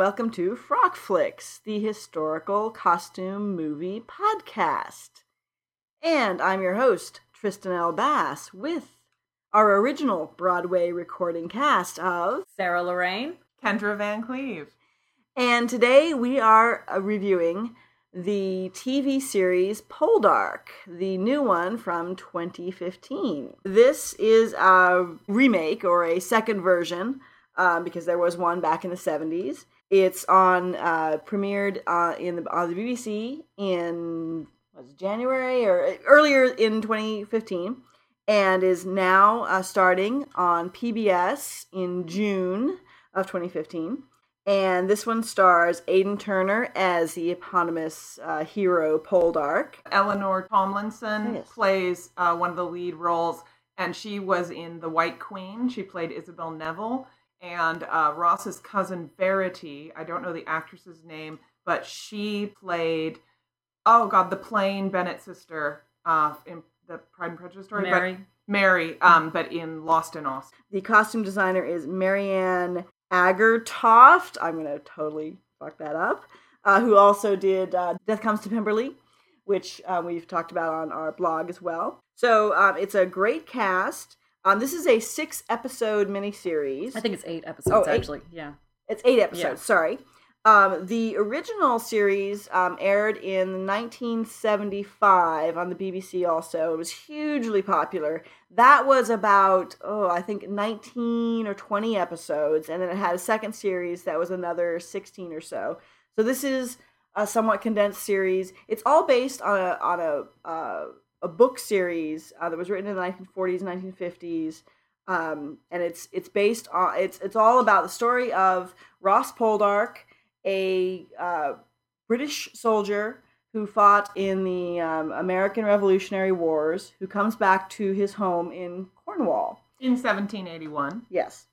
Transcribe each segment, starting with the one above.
Hello, and welcome to Frock Flicks, the historical costume movie podcast. And I'm your host, Trystan L. Bass, with our original Broadway recording cast of Sarah Lorraine, Kendra Van Cleave. And today we are uh, reviewing the TV series Poldark, the new one from 2015. This is a remake or a second version um, because there was one back in the 70s. It's on uh, premiered uh, in the on the BBC in was it January or earlier in 2015, and is now uh, starting on PBS in June of 2015. And this one stars Aidan Turner as the eponymous uh, hero Poldark. Eleanor Tomlinson Yes. plays uh, one of the lead roles, and she was in The White Queen. She played Isabel Neville. And uh, Ross's cousin Verity, I don't know the actress's name, but she played, oh God, the plain Bennet sister uh, in the Pride and Prejudice story. but- Mary. Mary, um, but in Lost in Austen. The costume designer is Marianne Agertoft. I'm going to totally fuck that up. Uh, who also did uh, Death Comes to Pemberley, which uh, we've talked about on our blog as well. So um, it's a great cast. Um, this is a six episode miniseries. I think it's eight episodes Oh, eight? actually. Yeah. It's eight episodes. Yeah. Sorry. Um, the original series um, aired in 1975 on the BBC. Also, it was hugely popular. That was about oh, I think 19 or 20 episodes, and then it had a second series that was another 16 or so. So this is a somewhat condensed series. It's all based on a on a uh, a book series uh, that was written in the 1940s, 1950s um, and it's it's based on it's it's all about the story of Ross Poldark, a uh, British soldier who fought in the um, American Revolutionary Wars, who comes back to his home in Cornwall. In 1781. Yes,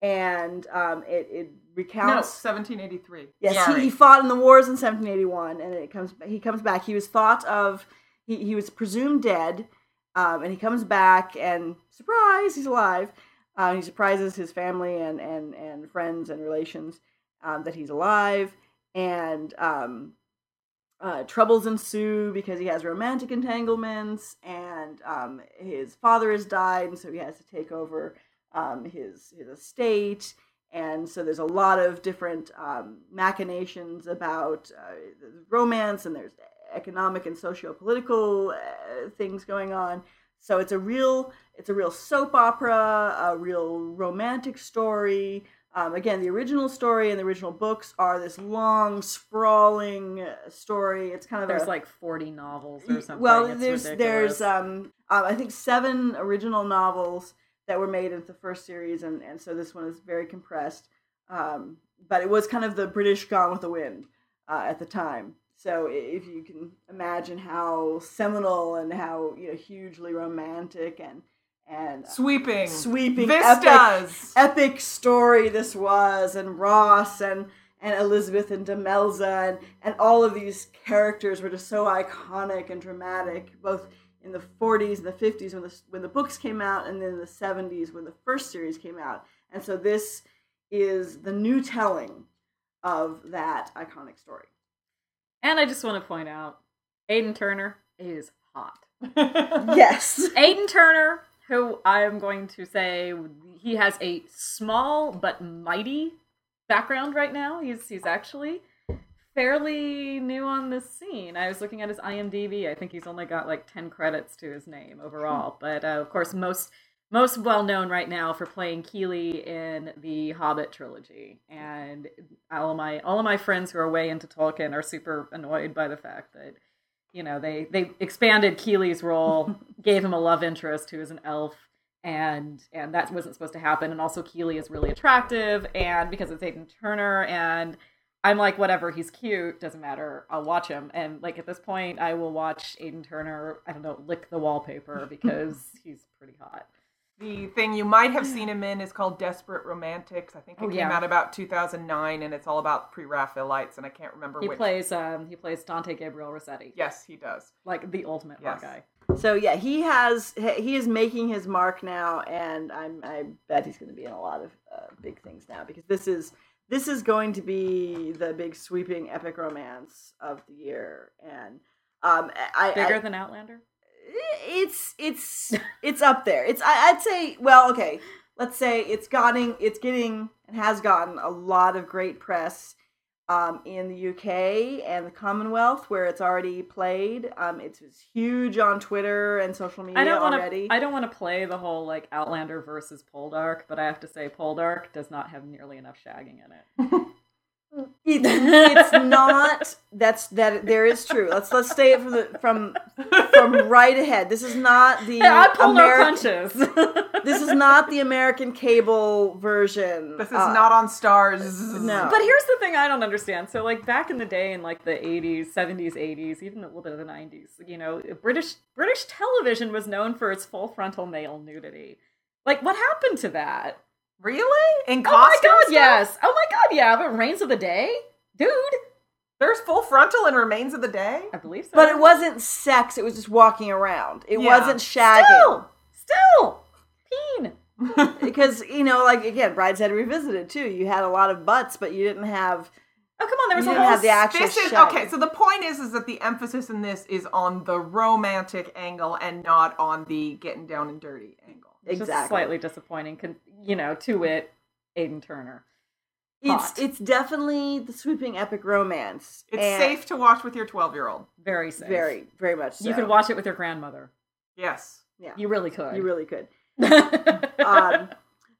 and um, it it No, recounts. 1783. Yes, he, he fought in the wars in 1781, and it comes. He comes back. He was thought of. He, he was presumed dead, um, and he comes back, and surprise, he's alive. Uh, he surprises his family and and and friends and relations um, that he's alive, and um, uh, troubles ensue because he has romantic entanglements, and um, his father has died, and so he has to take over um, his his estate and so there's a lot of different um, machinations about uh, romance and there's economic and socio-political uh, things going on so it's a real it's a real soap opera a real romantic story um, again the original story and the original books are this long sprawling uh, story it's kind of There's a, like 40 novels or something. well, It's there's ridiculous. there's um uh, I think seven original novels that were made into the first series, and and so this one is very compressed. Um, but it was kind of the British Gone with the Wind uh, at the time. So if you can imagine how seminal and how you know hugely romantic and and uh, Sweeping. sweeping epic Vistas. epic story this was, and Ross and and Elizabeth and Demelza and and all of these characters were just so iconic and dramatic, both in the 40s and the 50s when the when the books came out, and then in the 70s when the first series came out. And so this is the new telling of that iconic story. And I just want to point out Aidan Turner is hot. Yes. Aidan Turner, who I am going to say he has a small but mighty background right now. He's he's actually fairly new on the scene. I was looking at his IMDb. I think he's only got like 10 credits to his name overall. But uh, of course most most well known right now for playing Kili in the Hobbit trilogy. And all of my all of my friends who are way into Tolkien are super annoyed by the fact that you know they they expanded Kili's role, gave him a love interest who is an elf, and and that wasn't supposed to happen. And also Kili is really attractive, and because it's Aidan Turner, and I'm like whatever, he's cute, doesn't matter. I'll watch him, and like at this point, I will watch Aidan Turner. I don't know, lick the wallpaper because he's pretty hot. The thing you might have seen him in is called Desperate Romantics. I think it Oh, came yeah. out about 2009, and it's all about pre-Raphaelites, and I can't remember He which. plays um he plays Dante Gabriel Rossetti, Yes, he does. like the ultimate hot Yes. guy. So yeah, he has he is making his mark now, and I'm I bet he's going to be in a lot of uh, big things now because this is this is going to be the big sweeping epic romance of the year, and um, I, Bigger I, than Outlander. It's it's it's up there. It's I, I'd say well, okay, let's say it's gotten it's getting and has gotten a lot of great press um, in the UK and the Commonwealth where it's already played. Um, it's, it's huge on Twitter and social media I don't want already. to. I don't want to play the whole like Outlander versus Poldark, but I have to say Poldark does not have nearly enough shagging in it. It, it's not. That's that. There is true. Let's let's stay it from the from from right ahead. This is not the Hey, I pull no American. punches. This is not the American cable version. This is Uh, not on Starz. No. But here's the thing I don't understand. So, like back in the day, in like the 80s, 70s, 80s, even a little bit of the 90s, you know, British British television was known for its full frontal male nudity. Like, what happened to that? Really? In Oh my god, stuff? yes. Oh my god, yeah. But Remains of the Day, dude. There's full frontal in Remains of the Day. I believe so. But it wasn't sex. It was just walking around. It Yeah. wasn't shagging. still, still, peen. Because you know, like again, Brideshead Revisited too. You had a lot of butts, but you didn't have. Oh come on, there was You a didn't whole have the actual This is okay. So the point is, is that the emphasis in this is on the romantic angle and not on the getting down and dirty angle. It's just slightly disappointing. Con- you know, to wit, Aidan Turner. It's it's definitely the sweeping epic romance. It's and safe to watch with your 12 year old. Very safe. Very, very much. So. You could watch it with your grandmother. Yes. Yeah, You really could. you really could. um,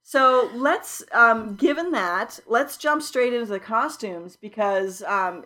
so let's, um, given that, let's jump straight into the costumes because um,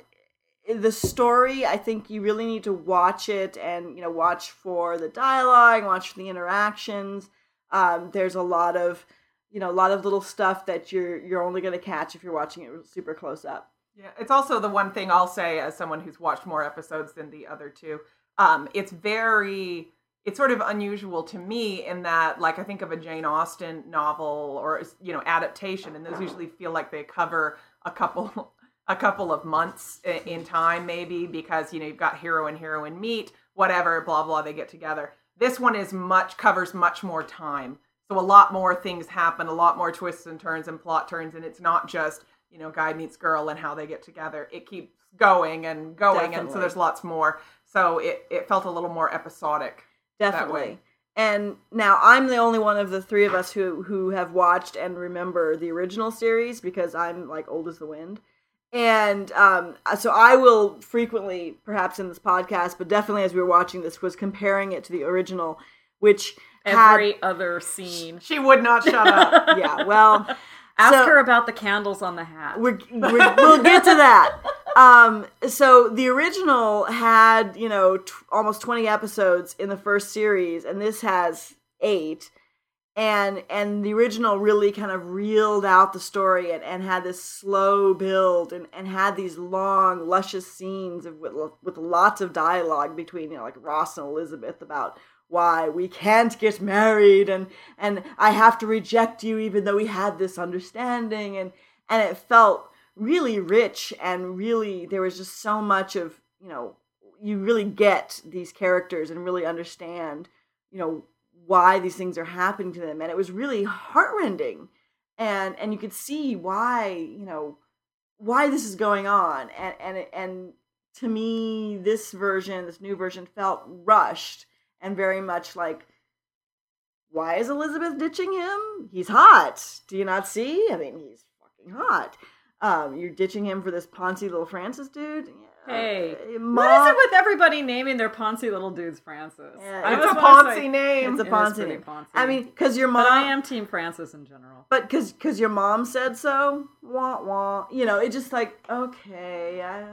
the story. I think you really need to watch it and you know watch for the dialogue, watch for the interactions. Um, there's a lot of you know a lot of little stuff that you're you're only going to catch if you're watching it super close up. Yeah, it's also the one thing I'll say as someone who's watched more episodes than the other two. Um, it's very, it's sort of unusual to me in that, like, I think of a Jane Austen novel or you know adaptation, and those usually feel like they cover a couple, a couple of months in time, maybe because you know you've got hero and heroine meet, whatever, blah blah, they get together. This one is much covers much more time, so a lot more things happen, a lot more twists and turns and plot turns, and it's not just you know guy meets girl and how they get together. It keeps going and going, and so there's lots more. So it it felt a little more episodic. that Definitely. way. And now I'm the only one of the three of us who who have watched and remember the original series because I'm like old as the wind. And um, so I will frequently, perhaps in this podcast, but definitely as we were watching this, was comparing it to the original, which had Every other scene. She would not shut up. yeah. Well, Ask So- her about the candles on the hat. we're, we're, we'll get to that. Um, so the original had you know t- almost twenty episodes in the first series, and this has eight. And and the original really kind of reeled out the story and, and had this slow build and, and had these long luscious scenes of with, with lots of dialogue between you know like Ross and Elizabeth about why we can't get married and and I have to reject you even though we had this understanding. And and it felt really rich and really there was just so much of you know you really get these characters and really understand you know why these things are happening to them and it was really heartrending. And and you could see why you know why this is going on and and and to me this version this new version felt rushed and very much like why is elizabeth ditching him? He's hot. Do you not see? I mean he's fucking hot. Um you're ditching him for this poncy little francis dude Hey, uh, what Mom- is it with everybody naming their Poncy little dudes Francis? Yeah, I It's a wanna say- name. It's a It is Ponzi pretty name. Ponzi. I mean, because your mom. but I am Team Francis in general. But because because your mom said so. Wah wah. You know, it just like okay. I,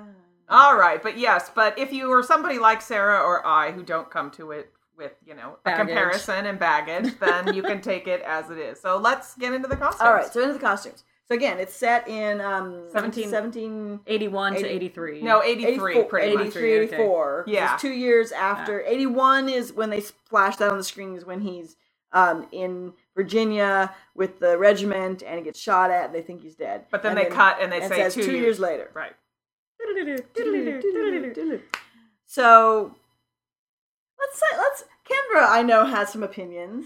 All right, but yes, but if you are somebody like Sarah or I who don't come to it with, you know, a comparison and baggage, then you can take it as it is. So let's get into the costumes. All right. So into the costumes. So again, it's set in um 17. 17 81 to 83. No, 83 84, pretty much. 83, 84. Yeah. Two years after. 81 is when they flash that on the screen is when he's um, in Virginia with the regiment and he gets shot at and they think he's dead. But then And they cut and they and say says two, two years later. Right. So let's say let's Kendra I know has some opinions.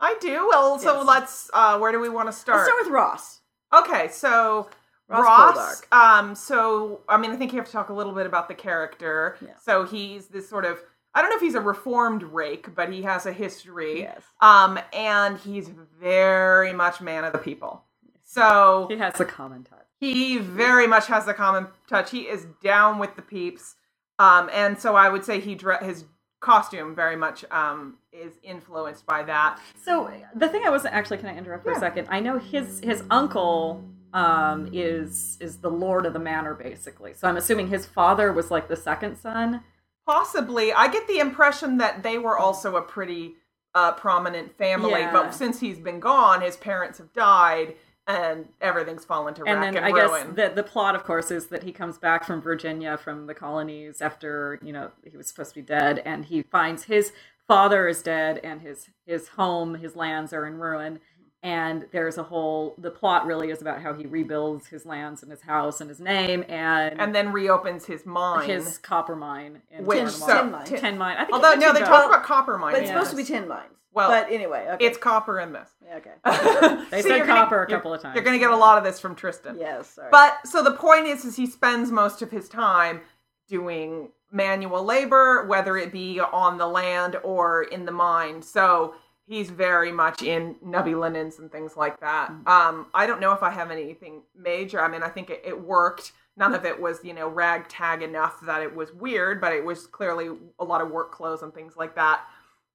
I do. Well, so Yes. let's, uh, where do we want to start? Let's start with Ross. Okay, so Ross Ross. Um, so I mean, I think you have to talk a little bit about the character. Yeah. So he's this sort of I don't know if he's a reformed rake, but he has a history. Yes. Um, and he's very much man of the people. So He has a common touch. he very much has the common touch. He is down with the peeps. Um, and so I would say he dre- his costume very much um, is influenced by that. So the thing I wasn't actually can I interrupt for Yeah. a second? I know his his uncle um is is the lord of the manor basically. So I'm assuming his father was like the second son. Possibly, I get the impression that they were also a pretty uh, prominent family, Yeah. but since he's been gone, his parents have died, and everything's fallen to And then and I ruin. guess the the plot of course is that he comes back from Virginia from the colonies after, you know, he was supposed to be dead and he finds his father is dead and his his home, his lands are in ruin. And there's a whole the plot really is about how he rebuilds his lands and his house and his name and and then reopens his mine. his copper mine in Which- so- tin mine. tin- tin mine. I think Although it's no, they talk about copper mine But it's Yeah. supposed to be tin mines. Well, but anyway, okay. It's copper in this. Yeah, okay. They See, said you're gonna- copper a couple of times. You're going to get a lot of this from Trystan. yes. Sorry. But so the point is, is he spends most of his time doing manual labor, whether it be on the land or in the mine. So he's very much in nubby linens and things like that. Um, I don't know if I have anything major. I mean, I think it, it worked. None of it was, you know, ragtag enough that it was weird, but it was clearly a lot of work clothes and things like that.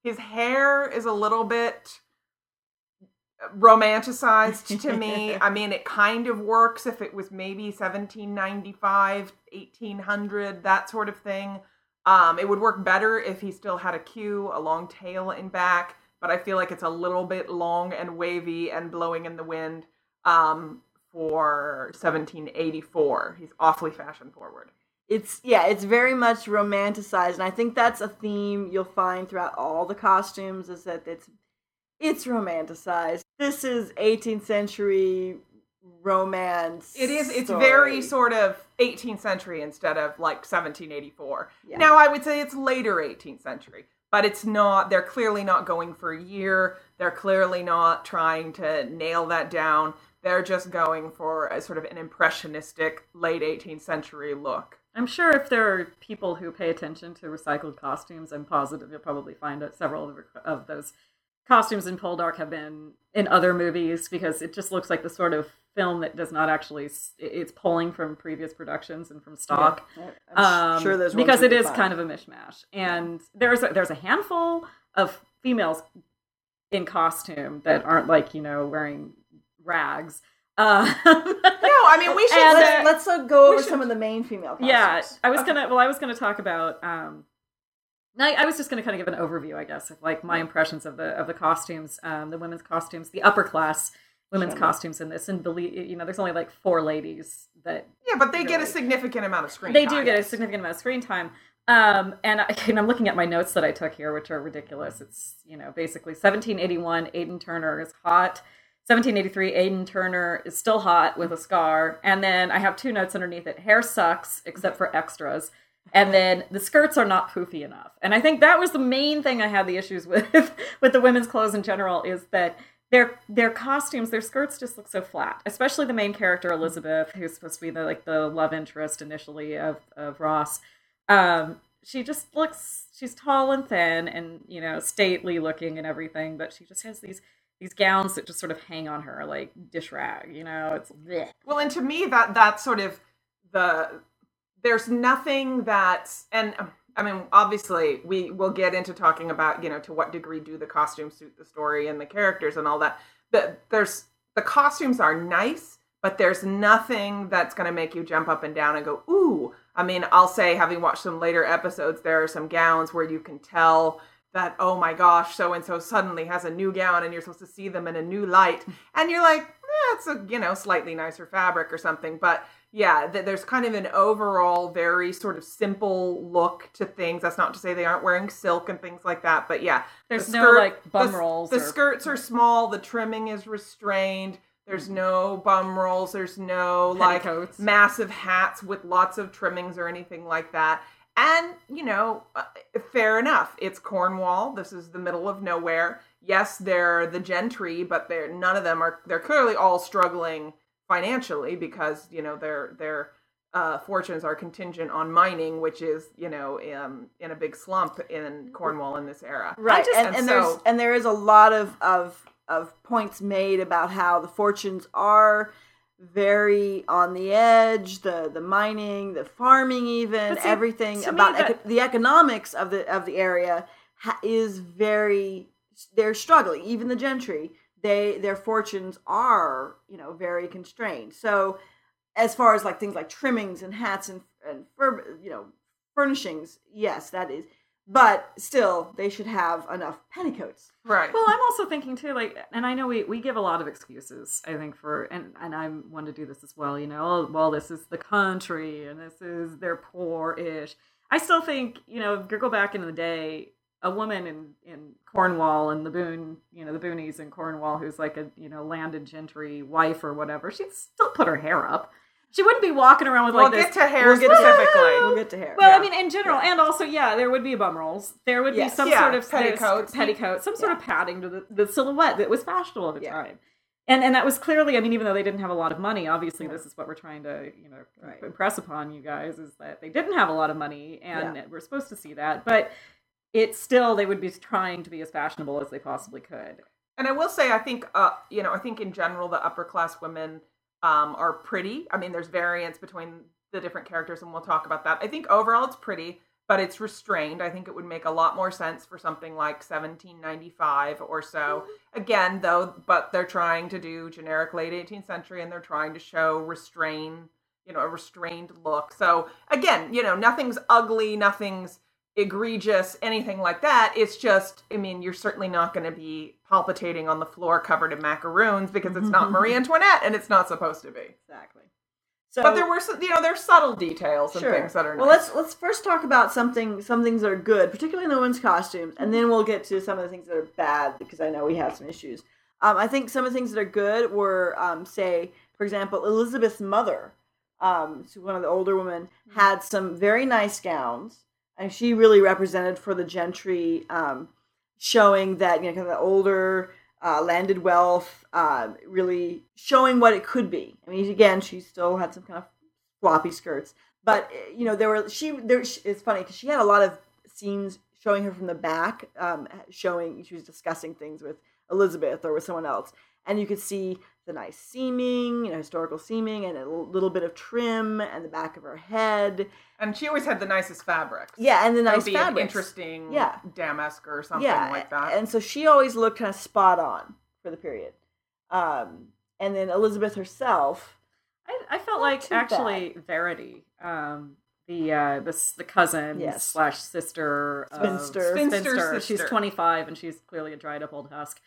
His hair is a little bit romanticized to me. I mean, it kind of works if it was maybe 1795, 1800, that sort of thing. Um, it would work better if he still had a queue, a long tail in back, but I feel like it's a little bit long and wavy and blowing in the wind um, for 1784. He's awfully fashion forward. it's yeah, it's very much romanticized, and I think that's a theme you'll find throughout all the costumes is that it's it's romanticized. This is 18th century romance. It is. It's story. very sort of 18th century instead of like 1784. Yeah. Now I would say it's later 18th century, but it's not. They're clearly not going for a year. They're clearly not trying to nail that down. They're just going for a sort of an impressionistic late 18th century look. I'm sure if there are people who pay attention to recycled costumes, I'm positive you'll probably find that several of, those costumes in Poldark have been in other movies because it just looks like the sort of film that does not actually it's pulling from previous productions and from stock. I'm Um, sure there's because it is it can is find. kind of a mishmash, and there's a, there's a handful of females in costume that aren't like you know wearing rags. Uh, No, I mean we should. And, say- uh, Let's, uh, go over should- some of the main female costumes. yeah, I was Okay. gonna. Well, I was gonna talk about. Um, I, I was just gonna kind of give an overview, I guess, of like my impressions of the of the costumes, um, the women's costumes, the upper class women's costumes in this, and believe you know, there's only like four ladies that yeah, but they get a significant amount of screen. Time. They time. do get a significant amount of screen time. Um, and, I, and I'm looking at my notes that I took here, which are ridiculous. It's you know basically 1781, Aidan Turner is hot. 1783, Aidan Turner is still hot with a scar. And then I have two notes underneath it. Hair sucks except for extras. And then the skirts are not poofy enough. And I think that was the main thing I had the issues with with the women's clothes in general is that their their costumes, their skirts just look so flat. Especially the main character Elizabeth, who's supposed to be the like the love interest initially of of Ross. Um, she just looks she's tall and thin and you know stately looking and everything, but she just has these these gowns that just sort of hang on her like dish rag. You know, it's bleh. Well, and to me, that that's sort of the there's nothing that's and um, I mean, obviously, we will get into talking about you know to what degree do the costumes suit the story and the characters and all that. But there's the costumes are nice, but there's nothing that's going to make you jump up and down and go ooh. I mean, I'll say, having watched some later episodes, there are some gowns where you can tell that oh my gosh, so and so suddenly has a new gown, and you're supposed to see them in a new light, and you're like, eh, it's a you know slightly nicer fabric or something, but yeah, th- there's kind of an overall very sort of simple look to things. That's not to say they aren't wearing silk and things like that, but yeah, There's the no, like, bum the, rolls The or- skirts are small. The trimming is restrained. There's no bum rolls. There's no like massive hats with lots of trimmings or anything like that. And you know, uh, fair enough. It's Cornwall. This is the middle of nowhere. Yes, they're the gentry, but they're none of them are. They're clearly all struggling financially because you know their their uh, fortunes are contingent on mining, which is you know um, in a big slump in Cornwall in this era. Right, just- and, and and there's and there is a lot of of of points made about how the fortunes are very on the edge the the mining the farming even see, everything about that- eco- the economics of the of the area ha- is very they're struggling even the gentry they their fortunes are you know very constrained so as far as like things like trimmings and hats and and fur, you know furnishings yes that is but still they should have enough petticoats Right. Well, I'm also thinking too, like, and I know we, we give a lot of excuses, I think, for, and, and I'm one to do this as well, you know, oh, well, this is the country and this is, they're poor ish. I still think, you know, if you go back into the day, a woman in, in Cornwall and the Boone, you know, the Boonies in Cornwall, who's like a, you know, landed gentry wife or whatever, she'd still put her hair up. She wouldn't be walking around with we'll like get this to hair We'll get to- specifically. we'll get to hair well, Yeah. I mean, in general, and also, yeah, there would be bum rolls. There would Yes. be some Yeah, sort of petticoat, petticoats, some sort of padding to the, the silhouette that was fashionable at the Yeah. time. And and that was clearly, I mean, even though they didn't have a lot of money, obviously, Yeah. this is what we're trying to, you know, Right. impress upon you guys is that they didn't have a lot of money, and Yeah. we're supposed to see that, but it's still they would be trying to be as fashionable as they possibly could. And I will say, I think, uh, you know, I think in general the upper class women um, are pretty. I mean, there's variance between the different characters, and we'll talk about that. I think overall it's pretty, but it's restrained. I think it would make a lot more sense for something like 1795 or so. Again, though, but they're trying to do generic late 18th century, and they're trying to show restrain, you know, a restrained look. So again, you know, nothing's ugly, nothing's egregious, anything like that. It's just, I mean, you're certainly not going to be palpitating on the floor covered in macaroons because it's not Marie Antoinette and it's not supposed to be. exactly so but there were, some- you know, there's subtle details and Sure. things that are nice. Well, let's let's first talk about something some things that are good, particularly in the women's costumes, and then we'll get to some of the things that are bad because I know we have some issues. Um, I think some of the things that are good were, um, say, for example, Elizabeth's mother, um, so one of the older women, had some very nice gowns, and she really represented for the gentry, um, showing that you know kind of the older uh, landed wealth, uh, really showing what it could be. I mean, again, she still had some kind of floppy skirts, but uh, you know there were she there. It's funny because she had a lot of scenes showing her from the back, um, showing she was discussing things with Elizabeth or with someone else, and you could see the nice seaming, you know, historical seaming, and a little bit of trim and the back of her head. and she always had the nicest fabrics. Yeah, and the That would nice be an fabrics. interesting Yeah. damask or something yeah, like that. and so she always looked kind of spot on for the period. Um, and then Elizabeth herself, I, I felt like too actually Verity, um, the uh, the the cousin Yes. slash sister, of- Spinster. Spinster She's twenty five and she's clearly a dried up old husk.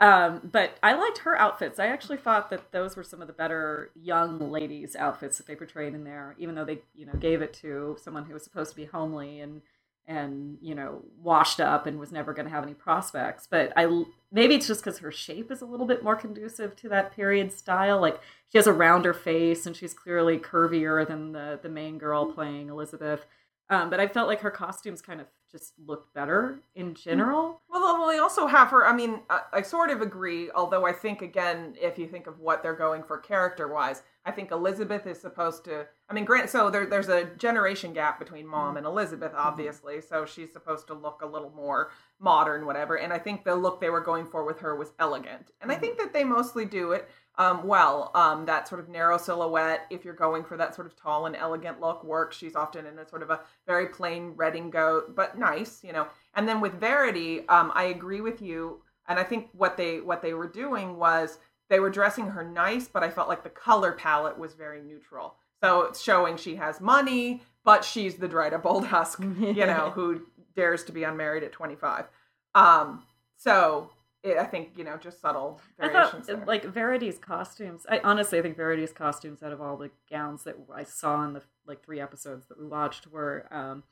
Um, but I liked her outfits. I actually thought that those were some of the better young ladies' outfits that they portrayed in there, even though they you know gave it to someone who was supposed to be homely and and you know washed up and was never going to have any prospects. But i maybe it's just because her shape is a little bit more conducive to that period style. Like she has a rounder face and she's clearly curvier than the the main girl playing elizabeth um, but i felt like her costumes kind of just looked better in mm. general Well, they also have her. I mean, I, I sort of agree. Although I think again, if you think of what they're going for character-wise, I think Elizabeth is supposed to. I mean, grant so there, there's a generation gap between Mom mm-hmm. and Elizabeth, mm-hmm. obviously. So she's supposed to look a little more modern, whatever. And I think the look they were going for with her was elegant, and I mm-hmm. think that they mostly do it um, well. Um, that sort of narrow silhouette, if you're going for that sort of tall and elegant look, works. She's often in a sort of a very plain redingote, but nice, you know. And then with Verity, um, I agree with you, and I think what they what they were doing was they were dressing her nice, but I felt like the color palette was very neutral. So it's showing she has money, but she's the dried up old husk, you know, who dares to be unmarried at 25. Um, so it, I think you know just subtle variations. thought there. like Verity's costumes. I honestly I think Verity's costumes out of all the gowns that I saw in the like three episodes that we watched were um,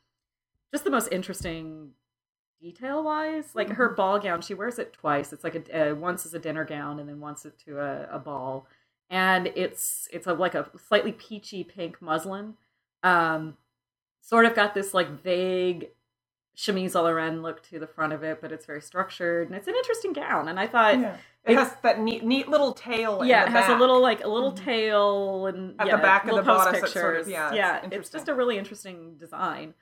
just the most interesting detail wise. Like her ball gown, she wears it twice. It's like a uh, once as a dinner gown and then once it to a, a ball, and it's it's a, like a slightly peachy pink muslin. Um, sort of got this like vague chemise all around look to the front of it, but it's very structured and it's an interesting gown. And I thought yeah. It has that neat, neat little tail. in yeah, the it has a little like a little mm-hmm. tail and At the yeah, back of the bodice, sort of- pictures. yeah, it's yeah, it's just a really interesting design.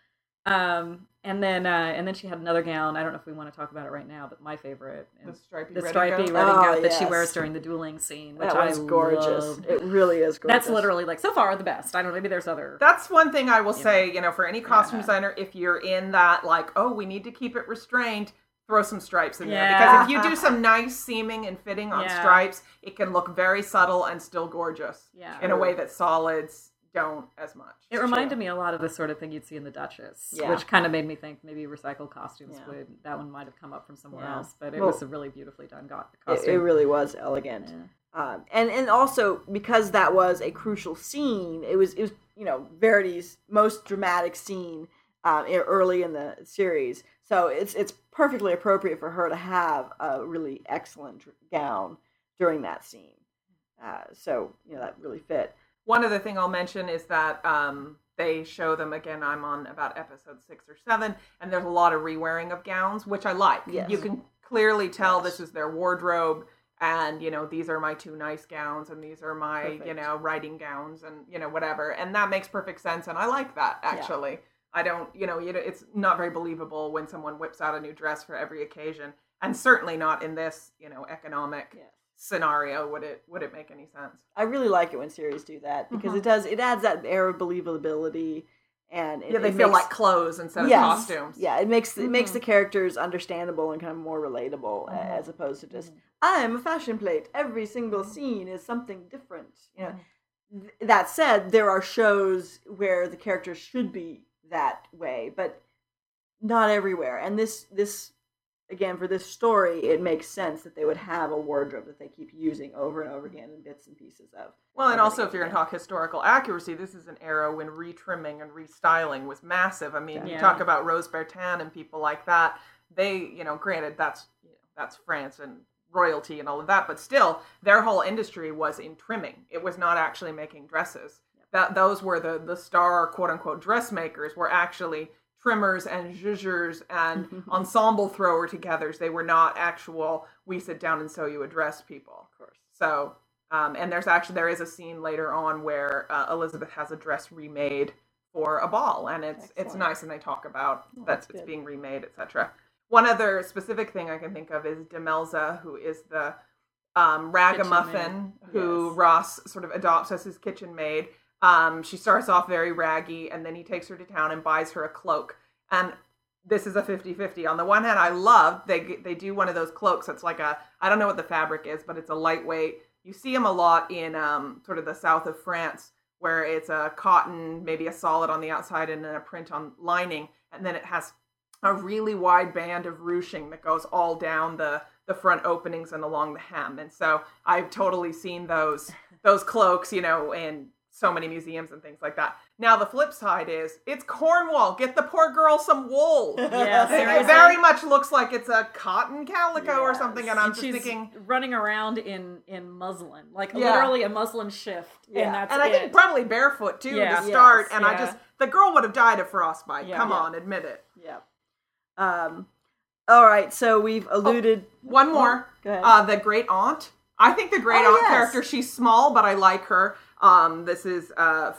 Um, and then uh, and then she had another gown. I don't know if we want to talk about it right now, but my favorite, the stripy, the red stripy gown. wedding Oh, gown that she wears during the dueling scene, which That I was gorgeous. loved. It really is gorgeous. That's literally like so far the best. I don't know. Maybe there's other. That's one thing I will You say, you know, for any costume Yeah. designer, if you're in that, like, oh, we need to keep it restrained, throw some stripes in there. Because if you do some nice seaming and fitting on Yeah. stripes, it can look very subtle and still gorgeous yeah. in a way that solids don't as much. It reminded me a lot of the sort of thing you'd see in the Duchess, Yeah. which kind of made me think maybe recycled costumes Yeah. would that one might have come up from somewhere Yeah. else, but it Well, was a really beautifully done go- It, costume. it really was elegant. Um, and and also because that was a crucial scene, it was it was you know Verity's most dramatic scene um, early in the series. So it's it's perfectly appropriate for her to have a really excellent gown during that scene. Uh, so you know that really fit. One other thing I'll mention is that um, they show them again. I'm on about episode six or seven, and there's a lot of re-wearing of gowns, which I like. Yes. You can clearly tell Yes. this is their wardrobe, and you know these are my two nice gowns, and these are my you know riding gowns, and you know whatever, and that makes perfect sense, and I like that actually. I don't, you know, you know, it's not very believable when someone whips out a new dress for every occasion, and certainly not in this, you know, economic Yes. Scenario would it would it make any sense? I really like it when series do that because Mhm. it does it adds that air of believability and it, Yeah, they feel makes- like clothes instead Yes. of costumes. Yeah, it makes it makes the characters understandable and kind of more relatable Mhm. as opposed to just. I'm a fashion plate. Every single scene is something different. You know. Mm-hmm. That said, there are shows where the characters should be that way, but not everywhere. And this this again for this story, it makes sense that they would have a wardrobe that they keep using over and over again in bits and pieces of. Well, and also if you're going to talk historical accuracy, this is an era when retrimming and restyling was massive. I mean, you talk about Rose Bertin and people like that. They, you know, granted that's you know, that's France and royalty and all of that, but still, their whole industry was in trimming. It was not actually making dresses. That those were the the star quote unquote dressmakers were actually trimmers and zhuzhers and ensemble thrower togethers. They were not actual we sit down and sew you a dress people. Of course. So, um, and there's actually there is a scene later on where uh, Elizabeth has a dress remade for a ball, and it's it's nice, and they talk about Oh, that that's it's good. being remade, etc. One other specific thing I can think of is Demelza, who is the um, ragamuffin who Yes. Ross sort of adopts as his kitchen maid. Um, she starts off very raggy, and then he takes her to town and buys her a cloak. And this is a 50-50. On the one hand, I love they they do one of those cloaks It's like a I don't know what the fabric is, but it's a lightweight. You see them a lot in um, sort of the south of France, where it's a cotton, maybe a solid on the outside, and then a print on lining, and then it has a really wide band of ruching that goes all down the the front openings and along the hem. And so I've totally seen those those cloaks, you know, in so many museums and things like that. Now the flip side is it's Cornwall. Get the poor girl some wool. Yeah, It- very much looks like it's a cotton calico or something, and I'm and just she's thinking, running around in in muslin, like Yeah. literally a muslin shift, Yeah. and that's and I it. think probably barefoot too Yeah. to start. Yes, and I just the girl would have died of frostbite. Come on, admit it. Yeah. Um. All right. So we've alluded. One more. Go ahead. Uh, the great aunt. I think the great Oh, aunt yes. character. She's small, but I like her. Um, this is uh,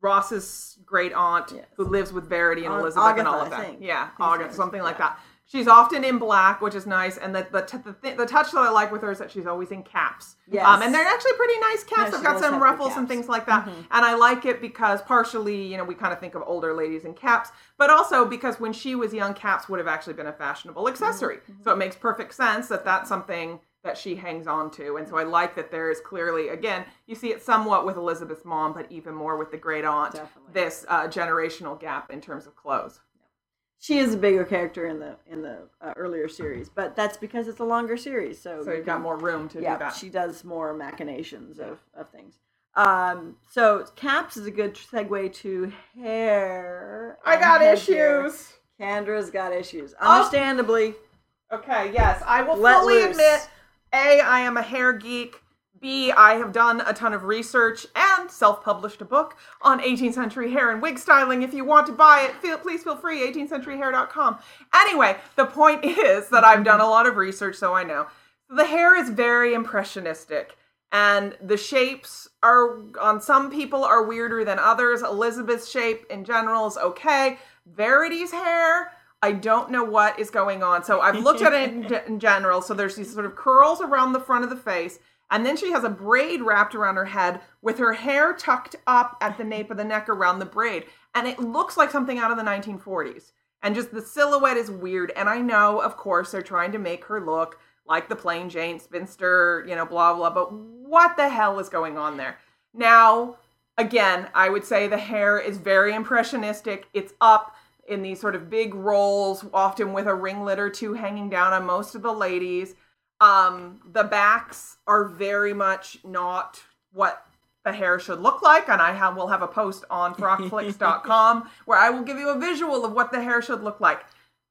Ross's great aunt Yes. who lives with Verity and Elizabeth and all of that. Yeah, August, something like yeah. that. She's often in black, which is nice, and the the, t- the, th- the touch that I like with her is that she's always in caps. Yes. Um, and they're actually pretty nice caps. Yeah, They've got some ruffles and things like that. Mhm. And I like it because partially, you know, we kind of think of older ladies in caps, but also because when she was young, caps would have actually been a fashionable accessory. Mm-hmm. So it makes perfect sense that that's something that she hangs on to. And so I like that there is clearly, again, you see it somewhat with Elizabeth's mom, but even more with the great aunt, Definitely. this uh, generational gap in terms of clothes. she is a bigger character in the in the uh, earlier series, but that's because it's a longer series. So, So you you've got more room to yeah, do that. she does more machinations of, of things. Um, so caps is a good segue to hair. I got issues. Kendra's got issues, Oh. understandably. Okay, yes, I will Let fully loose. admit A, I am a hair geek. B, I have done a ton of research and self published a book on 18th century hair and wig styling. If you want to buy it, feel, please feel free, 18thcenturyhair.com. Anyway, the point is that I've done a lot of research, so I know. The hair is very impressionistic, and the shapes are on some people are weirder than others. Elizabeth's shape in general is okay. Verity's hair, I don't know what is going on. So I've looked at it in, in general. So there's these sort of curls around the front of the face, and then she has a braid wrapped around her head with her hair tucked up at the nape of the neck around the braid, and it looks like something out of the 1940s. And just the silhouette is weird. And I know, of course, they're trying to make her look like the plain Jane spinster, you know, blah, blah, but what the hell is going on there? Now, again, I would say the hair is very impressionistic. It's up in these sort of big rolls, often with a ringlet or two hanging down on most of the ladies. Um, the backs are very much not what the hair should look like, and I have, will have a post on frockflicks.com where I will give you a visual of what the hair should look like.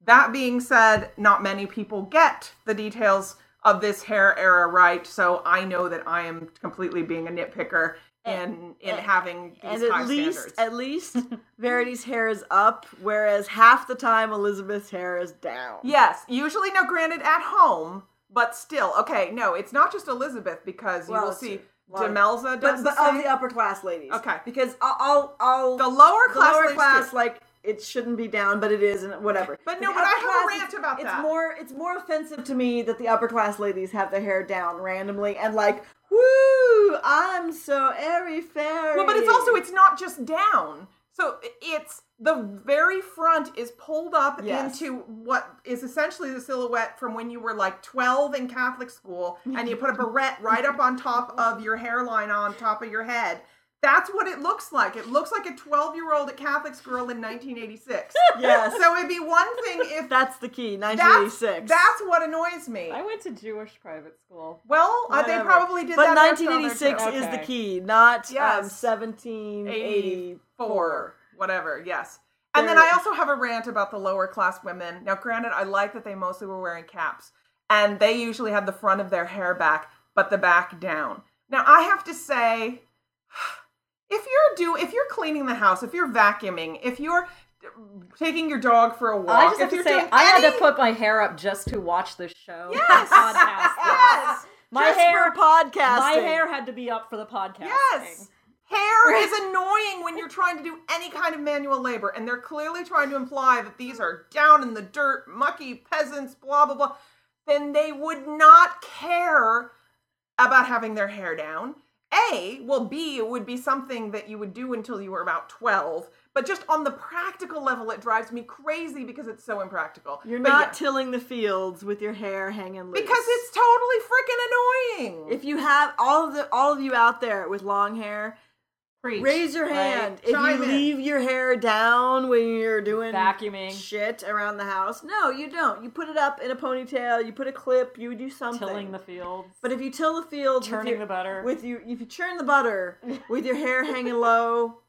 That being said, not many people get the details of this hair era right, so I know that I am completely being a nitpicker Uh, in in and- having these and high at least standards. at least Verity's hair is up, whereas half the time Elizabeth's hair is down. Yes, usually no. granted at home, but still. Okay, no, it's not just Elizabeth because you will see a lot of- Demelza does but, but the of the upper class ladies. Okay. because I'll I'll, I'll the lower the class, lower class too. like it shouldn't be down, but it is, and whatever. But no, but I have a rant about it's that. more it's more offensive to me that the upper class ladies have their hair down randomly and like, woo, I'm so airy fairy. Well, but it's also it's not just down. So it's the very front is pulled up Yes. into what is essentially the silhouette from when you were like 12 in Catholic school and you put a barrette right up on top of your hairline on top of your head. That's what it looks like. It looks like a 12 year old at Catholic school in 1986. yes, So it'd be one thing if that's the key. 1986. that's what annoys me. I went to Jewish private school. Well, uh, they probably did but that. at Southern 1986 too. is the key, not Yes. um, 1784. four, whatever. Yes. And then There- I also have a rant about the lower class women. Now, granted, I like that they mostly were wearing caps, and they usually had the front of their hair back, but the back down. Now, I have to say, if you're do if you're cleaning the house, if you're vacuuming, if you're taking your dog for a walk, I just if have to you're say, I had to put my hair up just to watch this show. Yes! podcast. Yes! My Just hair, podcast. my hair had to be up for the podcast. Yes. Hair is annoying when you're trying to do any kind of manual labor, and they're clearly trying to imply that these are down in the dirt, mucky peasants, blah, blah, blah. Then they would not care about having their hair down. A, well, B, would be something that you would do until you were about 12. But just on the practical level, it drives me crazy because it's so impractical. You're But not yeah, tilling the fields with your hair hanging loose. because it's totally freaking annoying. if you have all of the all of you out there with long hair, Preach. raise your right? hand. If Chime you in. leave your hair down when you're doing Vacuuming. shit around the house, no, you don't. You put it up in a ponytail. You put a clip. You do something. Tilling the fields. But if you till the fields, your- the butter. with you, if you churn the butter with your hair hanging low,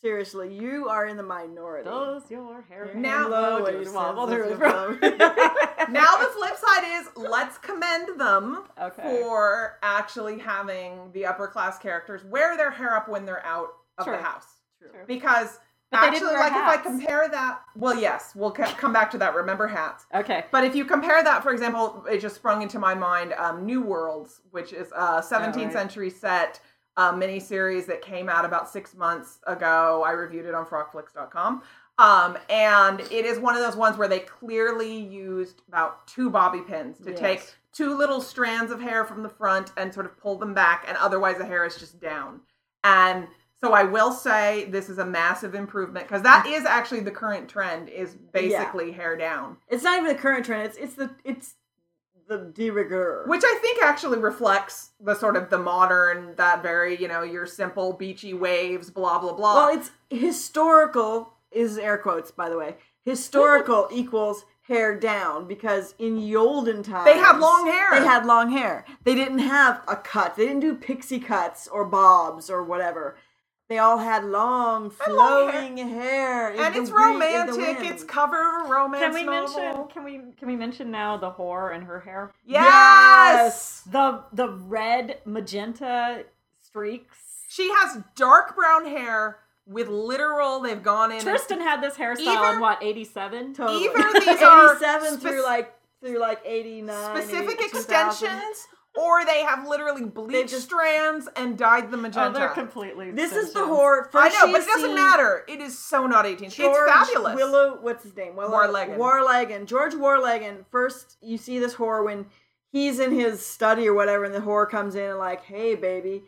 seriously, you are in the minority. Does your hair Now- hair low, do your you wobble senses through are the- now the flip side is let's commend them Okay. for actually having the upper class characters wear their hair up when they're out of True. the house True. because But actually didn't wear like if i compare that well yes we'll co- come back to that remember hats Okay. but if you compare that for example it just sprung into my mind um, new worlds which is a 17th right. century set uh, mini series that came out about six months ago i reviewed it on frockflicks.com um, and it is one of those ones where they clearly used about two bobby pins to Yes. take two little strands of hair from the front and sort of pull them back, and otherwise the hair is just down. And so I will say this is a massive improvement because that is actually the current trend is basically hair down, It's not even the current trend. It's it's the it's the de rigueur. which I think actually reflects the sort of the modern, that very you know your simple beachy waves, blah blah blah. well, it's historical. Is air quotes by the way. Historical equals hair down because in the olden times They had long hair. They had long hair. They didn't have a cut. They didn't do pixie cuts or bobs or whatever. They all had long, And long flowing hair. and it's bre- in the romantic. It's cover of romance Can we novel. mention? Can we? Can we mention now the whore and her hair? Yes! The the red magenta streaks. She has dark brown hair with literal. They've gone in. and- Trystan had this hairstyle Either- in what eighty seven. Totally. Either these are 87 spec- through like through like 89 specific 2000. extensions, or they have literally bleached just- strands and dyed the Oh, magenta. they're completely. This is the extensions. horror. I know, she but it doesn't matter. It is so not 18. George it's fabulous. Willow, what's his name? Willow, Warlegan. Warlegan. George Warlegan. First, you see this horror when he's in his study or whatever, and the horror comes in and like, "Hey, baby."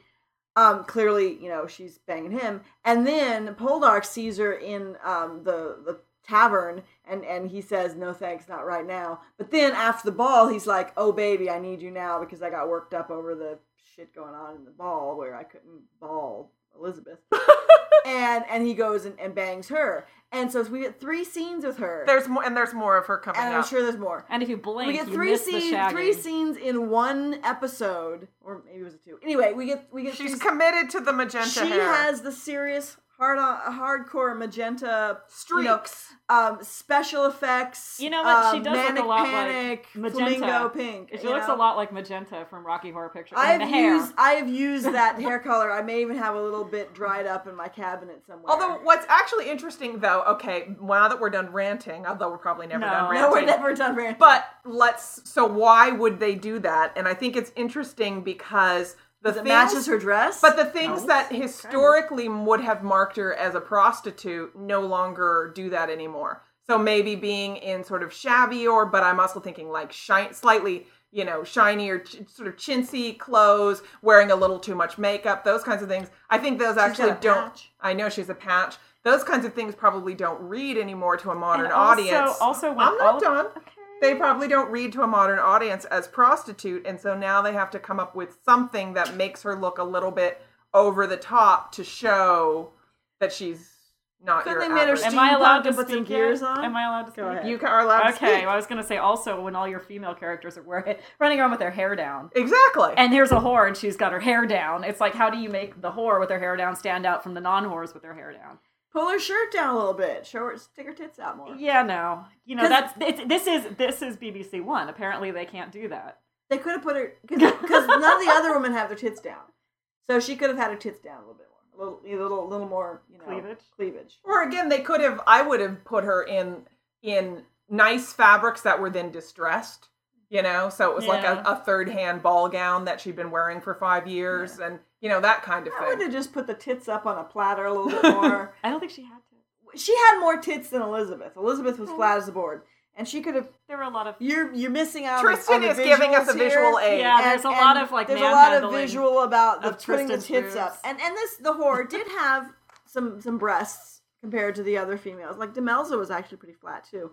Um, clearly, you know, she's banging him, and then Poldark sees her in um the the tavern, and and he says, "No thanks, not right now." But then after the ball, he's like, "Oh, baby, I need you now because I got worked up over the shit going on in the ball where I couldn't ball Elizabeth." and and he goes and, and bangs her. And so we get three scenes with her. There's more, and there's more of her coming and I'm up. sure there's more. And if you blink, We get you three scenes, three scenes in one episode, or maybe it was a two. Anyway, we get we get She's these- committed to the magenta she hair. has the serious hard on hardcore magenta you know, streaks. um, special effects. You know what? She um, does look a manic lot like Magenta. flamingo pink. She looks know? a lot like Magenta from Rocky Horror Picture. I I've mean, the hair. used I have used that hair color. I may even have a little bit dried up in my cabinet somewhere. Although what's actually interesting, though, okay, now that we're done ranting, although we're probably never No. done ranting, no, we're never done ranting. But let's. So why would they do that? And I think it's interesting because the things, matches her dress. But the things No. that historically would have marked her as a prostitute no longer do that anymore. So maybe being in sort of shabby or, but I'm also thinking like shine, slightly, you know, shiny or ch- sort of chintzy clothes, wearing a little too much makeup, those kinds of things. I think those actually got a don't. patch. I know she's a patch. Those kinds of things probably don't read anymore to a modern also- audience. also when I'm not all- done. They probably don't read to a modern audience as prostitute, and so now they have to come up with something that makes her look a little bit over the top to show that she's not Couldn't your they made her average- Am I allowed steampunk to and put some speak gears on? Am I allowed to speak? Go ahead. You are allowed to Okay, speak. well, I was gonna say also when all your female characters are wearing running around with their hair down. Exactly. And here's a whore and she's got her hair down. It's like how do you make the whore with her hair down stand out from the non-whores with their hair down? Pull her shirt down a little bit. Show her, stick her tits out more. Yeah, no. You know that's it's, this is this is BBC One. Apparently they can't do that. They could have put her because none of the other women have their tits down, so she could have had her tits down a little bit more, a little, a little, little more, you know, Cleavage? Cleavage. or again, they could have. I would have put her in in nice fabrics that were then distressed. You know, so it was like a, a third hand ball gown that she'd been wearing for five years, and you know that kind of I would thing. have just put the tits up on a platter a little bit more. I don't think she had to. she had more tits than Elizabeth. Elizabeth was oh. flat as a board, and she could have. There were a lot of You're you're missing out. Trystan on the is giving us a visual here. aid. Yeah, there's a lot of, like, there's a lot of visual about the of putting the Trystan's tits up, and and this the horror did have some some breasts compared to the other females. Like Demelza was actually pretty flat too.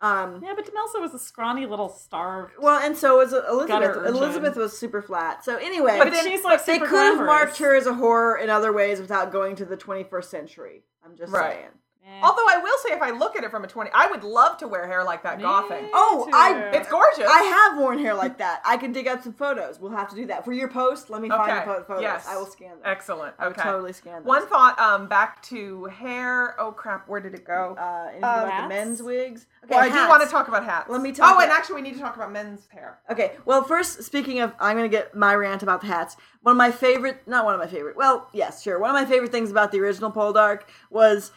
Um, Yeah, but Demelza was a scrawny little star. well, and so was Elizabeth. Elizabeth was super flat. So anyway, But then- she's like they could have marked her as a horror in other ways without going to the 21st century. I'm just Right. saying. Eh. Although I will say, if I look at it from a twenty, I would love to wear hair like that Me gothing. Oh, too. I- It's gorgeous. I have worn hair like that. I can dig up some photos. We'll have to do that for your post. Let me find Okay. the pho- photos. Yes. I will scan them. Excellent. I will Okay. totally scan them. One thought. Um, back to hair. Oh crap! Where did it go? Uh, anything Uh, about the men's wigs? Okay, well, I do want to talk about hats. Let me talk Oh, and actually, we need to talk about men's hair. Okay, well, first, speaking of, I'm going to get my rant about the hats. One of my favorite, not one of my favorite, well, yes, sure. One of my favorite things about the original Poldark was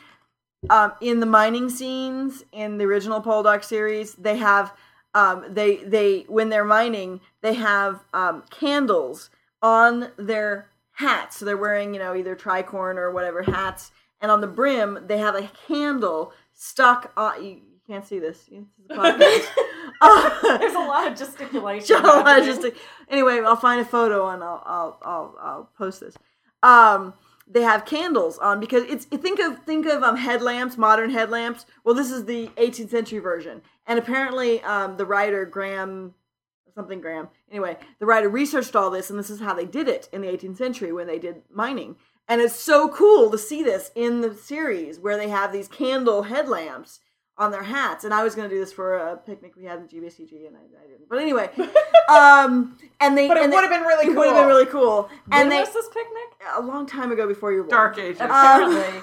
um, in the mining scenes in the original Poldark series, they have, um, they, they, when they're mining, they have um, candles on their hats. So they're wearing, you know, either tricorn or whatever hats. And on the brim, they have a candle stuck on, you, you can't see this. This is a podcast. Uh, There's a lot of gesticulation. John Legend. happening. Anyway, I'll find a photo and I'll I'll I'll, I'll post this. Um, they have candles on because it's think of think of um headlamps, modern headlamps. Well, this is the 18th century version, and apparently um the writer Graham something Graham. Anyway, the writer researched all this, and this is how they did it in the 18th century when they did mining. And it's so cool to see this in the series where they have these candle headlamps on their hats. And I was going to do this for a picnic we had in GBCG, and I, I didn't. But anyway, um, and they But it would have been really cool. would have been really cool. When And they was this picnic? a long time ago before you were born. Dark ages. Apparently.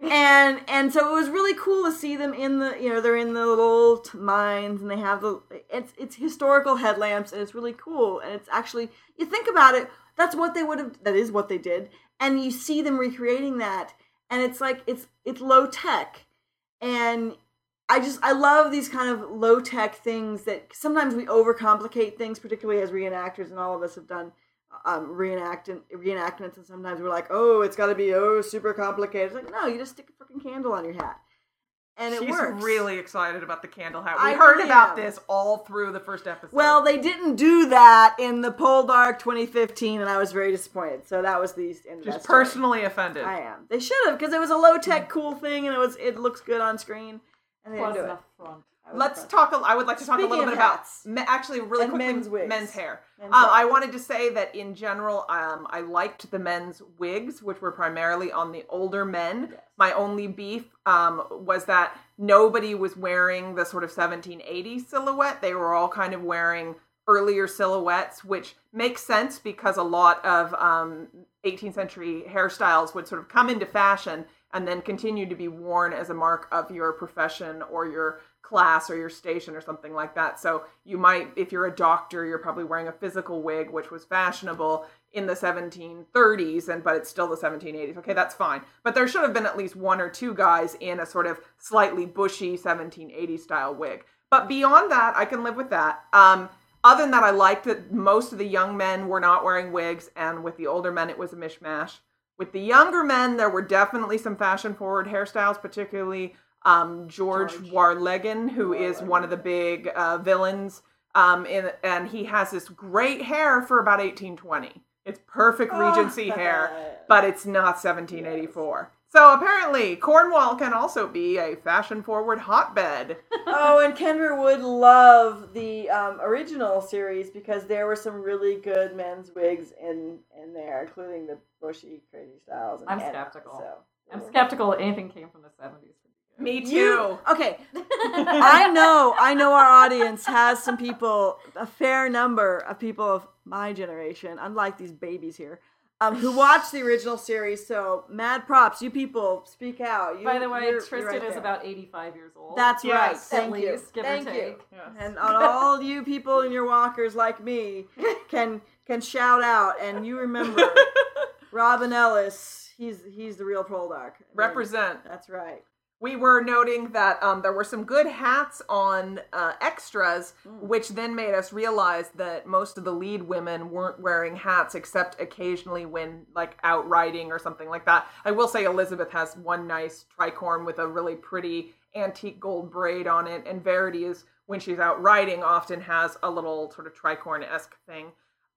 and and so it was really cool to see them in the you know they're in the little t- mines and they have the it's it's historical headlamps and it's really cool and it's actually you think about it that's what they would have that is what they did and you see them recreating that and it's like it's it's low tech and I just I love these kind of low tech things that sometimes we overcomplicate things, particularly as reenactors, and all of us have done um, reenact reenactments, and sometimes we're like, oh, it's got to be oh super complicated. It's like no, you just stick a fucking candle on your hat, and it She's works. really excited about the candle hat. We I heard really about am. this all through the first episode. Well, they didn't do that in the Poldark 2015, and I was very disappointed. So that was the end that personally offended. I am. They should have because it was a low tech cool thing, and it was it looks good on screen, and they do it. front. Let's talk. A, I would like to talk a little bit about hats. me, actually really And quickly men's men's hair. Men's Um, hair. I wanted to say that in general, um, I liked the men's wigs, which were primarily on the older men. Yes. My only beef um, was that nobody was wearing the sort of 1780 silhouette. They were all kind of wearing earlier silhouettes, which makes sense because a lot of um, 18th century hairstyles would sort of come into fashion and then continue to be worn as a mark of your profession or your class or your station or something like that. So you might, if you're a doctor, you're probably wearing a physical wig, which was fashionable in the 1730s, and but it's still the 1780s. Okay, that's fine. But there should have been at least one or two guys in a sort of slightly bushy 1780 style wig. But beyond that, I can live with that. Um, other than that, I liked that most of the young men were not wearing wigs, and with the older men, it was a mishmash. With the younger men, there were definitely some fashion forward hairstyles, particularly um, George, George. Warlegan, who is one of the big uh, villains. Um, in, and he has this great hair for about 1820. It's perfect Regency Oh. hair, but it's not 1784. So apparently, Cornwall can also be a fashion forward hotbed. oh, and Kendra would love the um, original series because there were some really good men's wigs in in there, including the bushy, crazy styles. And I'm and- skeptical. So, I'm skeptical anything came from the 70s. Me too. You okay? I know, I know. Our audience has some people, a fair number of people of my generation, unlike these babies here, um, who watched the original series. So, mad props, you people, speak out. You, By the way, you're- you're Trystan right is there. about 85 years old. That's Yes. right. At Thank you. least, give or Thank you. Yes. And on all you people in your walkers like me can can shout out, and you remember Robin Ellis. He's he's the real Poldark. Represent. That's right. We were noting that um, there were some good hats on uh, extras, which then made us realize that most of the lead women weren't wearing hats except occasionally when like out riding or something like that. I will say Elizabeth has one nice tricorn with a really pretty antique gold braid on it, and Verity is when she's out riding often has a little sort of tricorn esque thing.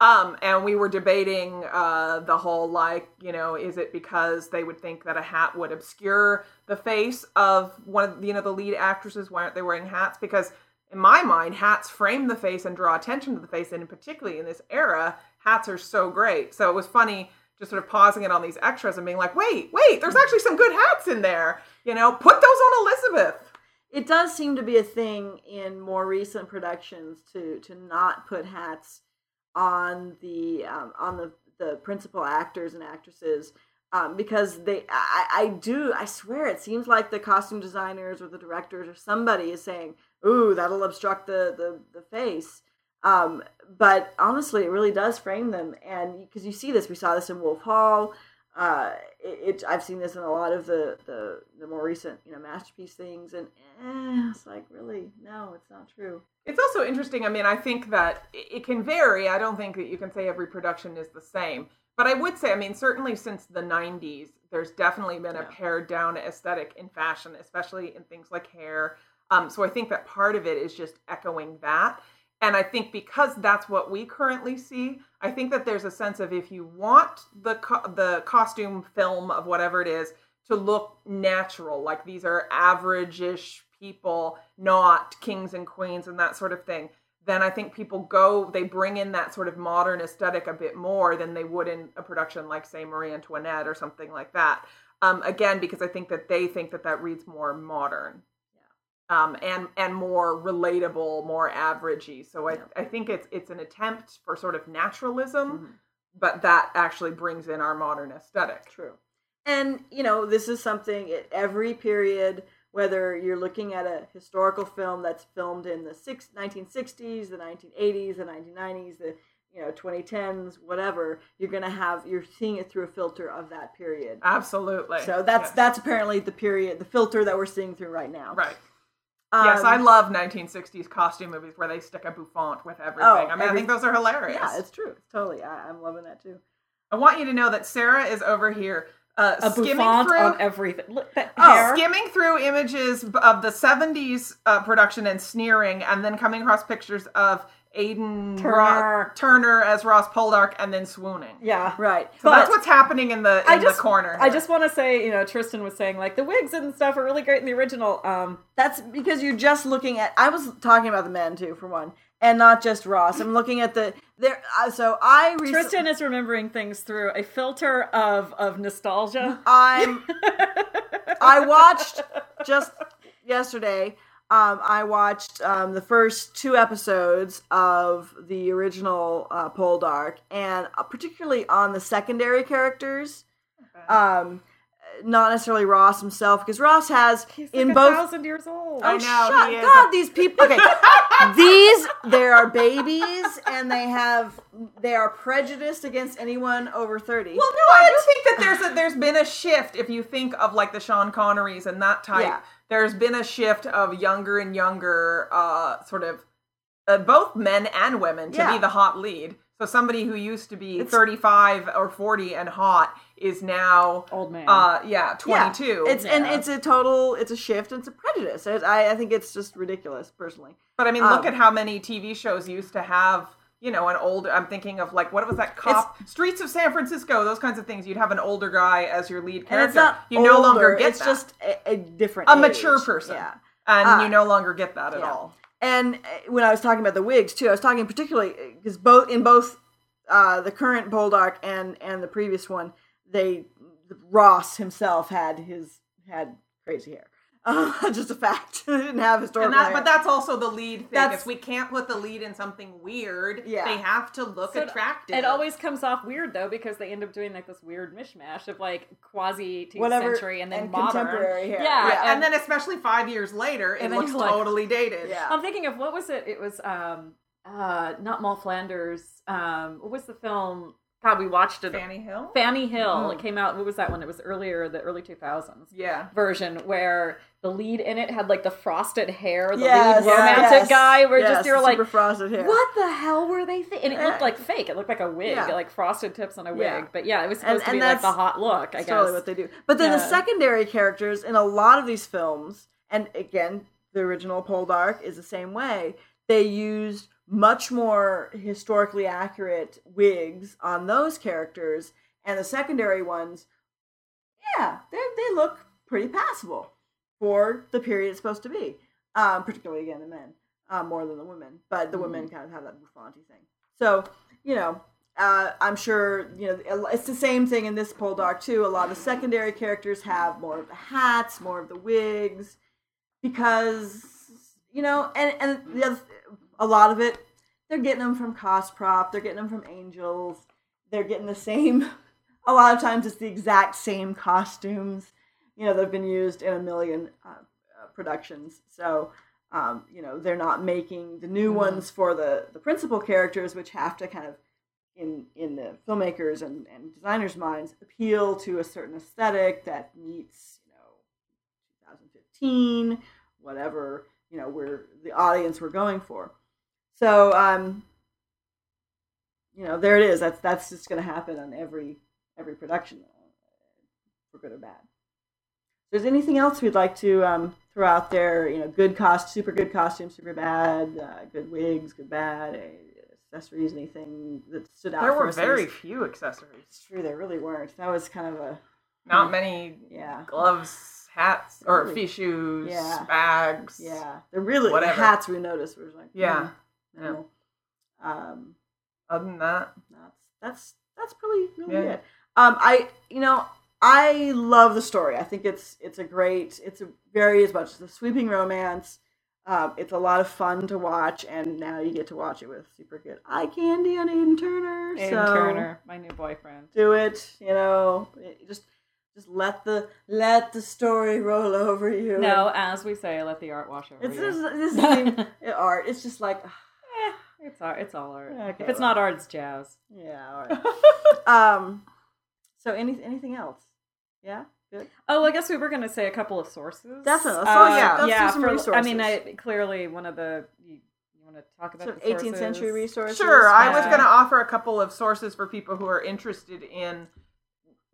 Um, and we were debating uh, the whole like, you know, is it because they would think that a hat would obscure the face of one of you know the lead actresses? Why aren't they wearing hats? Because in my mind, hats frame the face and draw attention to the face, and particularly in this era, hats are so great. So it was funny just sort of pausing it on these extras and being like, wait, wait, there's actually some good hats in there. You know, put those on Elizabeth. It does seem to be a thing in more recent productions to to not put hats on the um, on the the principal actors and actresses um, because they I, I do I swear it seems like the costume designers or the directors or somebody is saying ooh that'll obstruct the the, the face. Um, but honestly it really does frame them. And because you see this we saw this in Wolf Hall uh, it, it I've seen this in a lot of the, the the more recent you know masterpiece things and eh, it's like really no it's not true It's also interesting. I mean, I think that it can vary. I don't think that you can say every production is the same. But I would say, I mean, certainly since the 90s, there's definitely been a Yeah. pared down aesthetic in fashion, especially in things like hair. Um, so I think that part of it is just echoing that. And I think because that's what we currently see, I think that there's a sense of if you want the co- the costume film of whatever it is to look natural, like these are average-ish people, not kings and queens and that sort of thing, then I think people go, they bring in that sort of modern aesthetic a bit more than they would in a production like, say, Marie Antoinette or something like that. Um, again, because I think that they think that that reads more modern. Um, and and more relatable, more averagey. So I, Yeah. I think it's it's an attempt for sort of naturalism, Mhm. but that actually brings in our modern aesthetic. True. And, you know, this is something at every period, whether you're looking at a historical film that's filmed in the six, 1960s, the 1980s, the 1990s, the you know 2010s, whatever, you're going to have you're seeing it through a filter of that period. Absolutely. So that's Yes. that's apparently the period, the filter that we're seeing through right now. right. Yes, Um, I love 1960s costume movies where they stick a bouffant with everything. Oh, I mean, I think those are hilarious. Yeah, it's true. Totally. I, I'm loving that too. I want you to know that Sarah is over here uh, A skimming bouffant through. on everything. Look, that Oh, hair. skimming through images of the 70s uh, production and sneering, and then coming across pictures of Aidan Turner. Ro- Turner as Ross Poldark, and then swooning. Yeah. Right. So But- that's what's happening in the in I just, the corner. I just want to say, you know, Trystan was saying like the wigs and stuff are really great in the original. Um, That's because you're just looking at. I was talking about the men too, for one, and not just Ross. I'm looking at the there. Uh, so I recently, Trystan is remembering things through a filter of of nostalgia. I'm. I watched just yesterday. Um, I watched um, the first two episodes of the original uh, Poldark, and uh, particularly on the secondary characters. Um, not necessarily Ross himself, because Ross has He's like in a both thousand years old. I Oh, know, shut he is God, these people. Okay, these there are babies, and they have they are prejudiced against anyone over thirty. Well, no, I do think that there's a there's been a shift. If you think of like the Sean Connerys and that type, Yeah. there's been a shift of younger and younger, uh, sort of, uh, both men and women to Yeah. be the hot lead. So somebody who used to be It's- 35 or 40 and hot is now, Old man. uh, yeah, Yeah, 22. It's and it's a total. It's a shift. and It's a prejudice. It- I I think it's just ridiculous, personally. but I mean, look um, at how many TV shows used to have. You know, an old. I'm thinking of like what was that cop? Streets of San Francisco. Those kinds of things. You'd have an older guy as your lead character. it's not. you no longer older, get It's that. just a, a different, A mature person. Yeah. and Ah. you no longer get that at Yeah. all. And uh, when I was talking about the wigs too, I was talking particularly because both in both uh, the current Poldark and and the previous one, they Ross himself had his had crazy hair. Uh, just a fact. they didn't have historical And that, hair. but that's also the lead thing. That's- is we can't put the lead in something weird. Yeah. They have to look So attractive. It always comes off weird though because they end up doing like this weird mishmash of like quasi 18th Whatever, century and then and modern. contemporary hair. Yeah, Yeah. and, then especially five years later, it looks you're like- totally dated. Yeah. I'm thinking of what was it? It was um uh not Moll Flanders. Um what was the film? God, we watched it. Fanny Hill. Fanny Hill. Mm. It came out. What was that one? It was earlier, the early 2000s yeah. version where the lead in it had like the frosted hair, the Yes, lead romantic yes, guy. Where yes, just you're like, super frosted hair. what the hell were they thinking? And it looked eh, like fake. It looked like a wig, Yeah. like frosted tips on a wig. Yeah. But yeah, it was And- supposed to be like the hot look. I guess. totally what they do. But then the secondary characters in a lot of these films, and again, the original Poldark is the same way. They used much more historically accurate wigs on those characters, and the secondary ones, yeah, they they look pretty passable for the period it's supposed to be. Um, particularly again the men, um, more than the women, but the women kind of have that bouffanty thing. So you know, uh, I'm sure you know it's the same thing in this Poldark too. A lot of the secondary characters have more of the hats, more of the wigs, because you know, and and the other, a lot of it, they're getting them from Cosprop. They're getting them from Angels. They're getting the same. A lot of times, it's the exact same costumes, you know, they've been used in a million uh, uh, productions. So. Um, you know they're not making the new ones for the the principal characters, which have to kind of in in the filmmakers and, and designers' minds appeal to a certain aesthetic that meets you know 2015 whatever you know we're the audience we're going for so um you know there it is that's that's just going to happen on every every production for good or bad there's anything else we'd like to um, throw out there you know good cost super good costumes super bad uh, good wigs good bad uh, accessories anything that stood out There were very few accessories. it's true there really weren't that was kind of a Not many yeah gloves, hats, or Really? shoes, Yeah. bags. yeah the really the Whatever. hats we noticed were like Yeah. hmm, no. um Other than that, that's that's that's probably really Yeah. good. Um, I you know I love the story. I think it's it's a great it's a very as much as a sweeping romance. Um, it's a lot of fun to watch, and now you get to watch it with super good eye candy on Aidan Turner. Aidan so Turner, my new boyfriend. do it. You know, it- just just let the let the story roll over you. No, as we say, let the art wash over it's you. just, this is art. It's just like Eh, it's art. It's all art. Okay, if it's well. not art, it's jazz. yeah. All right. um. So any anything else? Yeah. Good. Oh, I guess we were going to say a couple of sources. Definitely. Let's Uh, all- yeah. yeah. some for- I mean, I, clearly one of the. You, you want to talk about Some the 18th century resources. Sure, I was going to offer a couple of sources for people who are interested in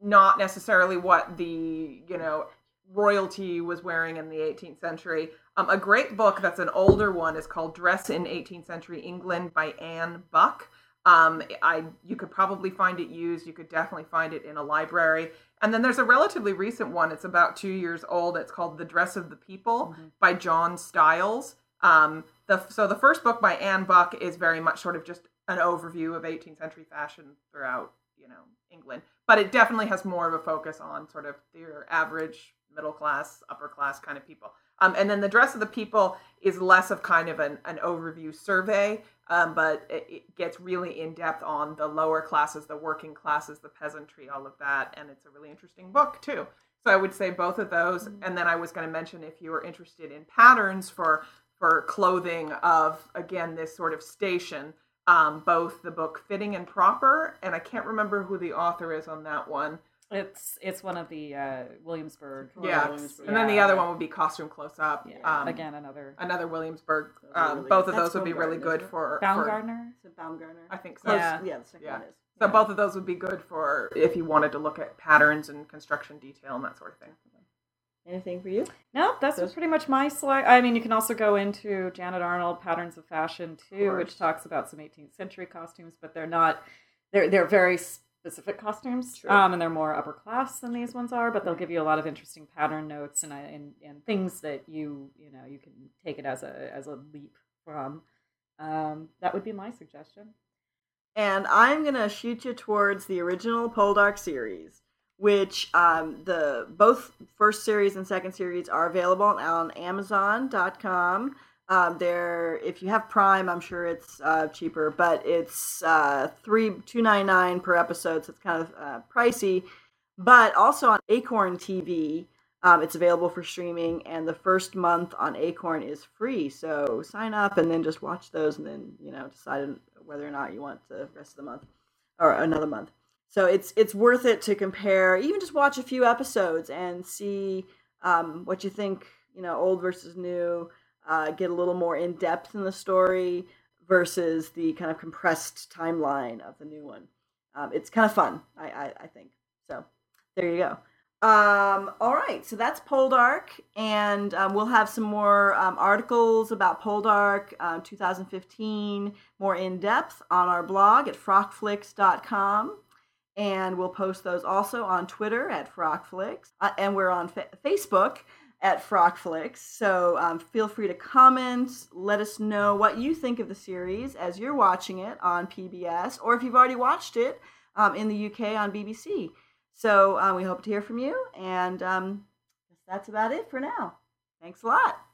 not necessarily what the you know royalty was wearing in the 18th century. Um, a great book that's an older one is called Dress in 18th Century England by Anne Buck. Um, I you could probably find it used. You could definitely find it in a library. And then there's a relatively recent one. It's about two years old. It's called The Dress of the People Mhm. by John Styles. Um, the so the first book by Anne Buck is very much sort of just an overview of 18th century fashion throughout you know England, but it definitely has more of a focus on sort of your average middle class, upper class kind of people. Um, and then the dress of the people is less of kind of an, an overview survey, um, but it, it gets really in depth on the lower classes, the working classes, the peasantry, all of that, and it's a really interesting book too. So I would say both of those, and then I was going to mention if you were interested in patterns for for clothing of again this sort of station, um, both the book Fitting and Proper, and I can't remember who the author is on that one. It's it's one of the uh, Williamsburg. Yeah, Williamsburg. and then the other one would be Costume Close Up. Yeah, Um, again another another Williamsburg. Um, really both good. of That's those would be really Baumgartner, good isn't it? for, for Baumgartner. Is it Baumgartner? I think so. Yeah. yeah, the second Yeah. one is. So Yeah. both of those would be good for if you wanted to look at patterns and construction detail and that sort of thing. Anything for you? No, that's Those- pretty much my slide. I mean, you can also go into Janet Arnold Patterns of Fashion too, course. which talks about some 18th century costumes, but they're not. They're they're very specific costumes, Sure. um, and they're more upper class than these ones are. But they'll give you a lot of interesting pattern notes and and and things that you you know you can take it as a as a leap from. Um, that would be my suggestion. and I'm gonna shoot you towards the original Poldark series, which um, the both first series and second series are available on Amazon.com. Um, there, if you have Prime, I'm sure it's uh, cheaper, but it's uh, three two nine nine per episode, so it's kind of uh, pricey. But also on Acorn TV, um, it's available for streaming, and the first month on Acorn is free. So sign up and then just watch those, and then you know decide whether or not you want the rest of the month or another month. So it's it's worth it to compare, even just watch a few episodes and see um, what you think. You know, old versus new. Uh, get a little more in depth in the story versus the kind of compressed timeline of the new one. Um, it's kind of fun, I, I, I think. So there you go. Um, all right, so that's Poldark, and um, we'll have some more um, articles about Poldark uh, 2015, more in depth on our blog at frockflicks.com. And we'll post those also on Twitter at Frockflicks, uh, and we're on fa- Facebook at Frockflicks. So um, feel free to comment. Let us know what you think of the series as you're watching it on PBS, or if you've already watched it um, in the UK on BBC. So um, we hope to hear from you, and um, that's about it for now. Thanks a lot.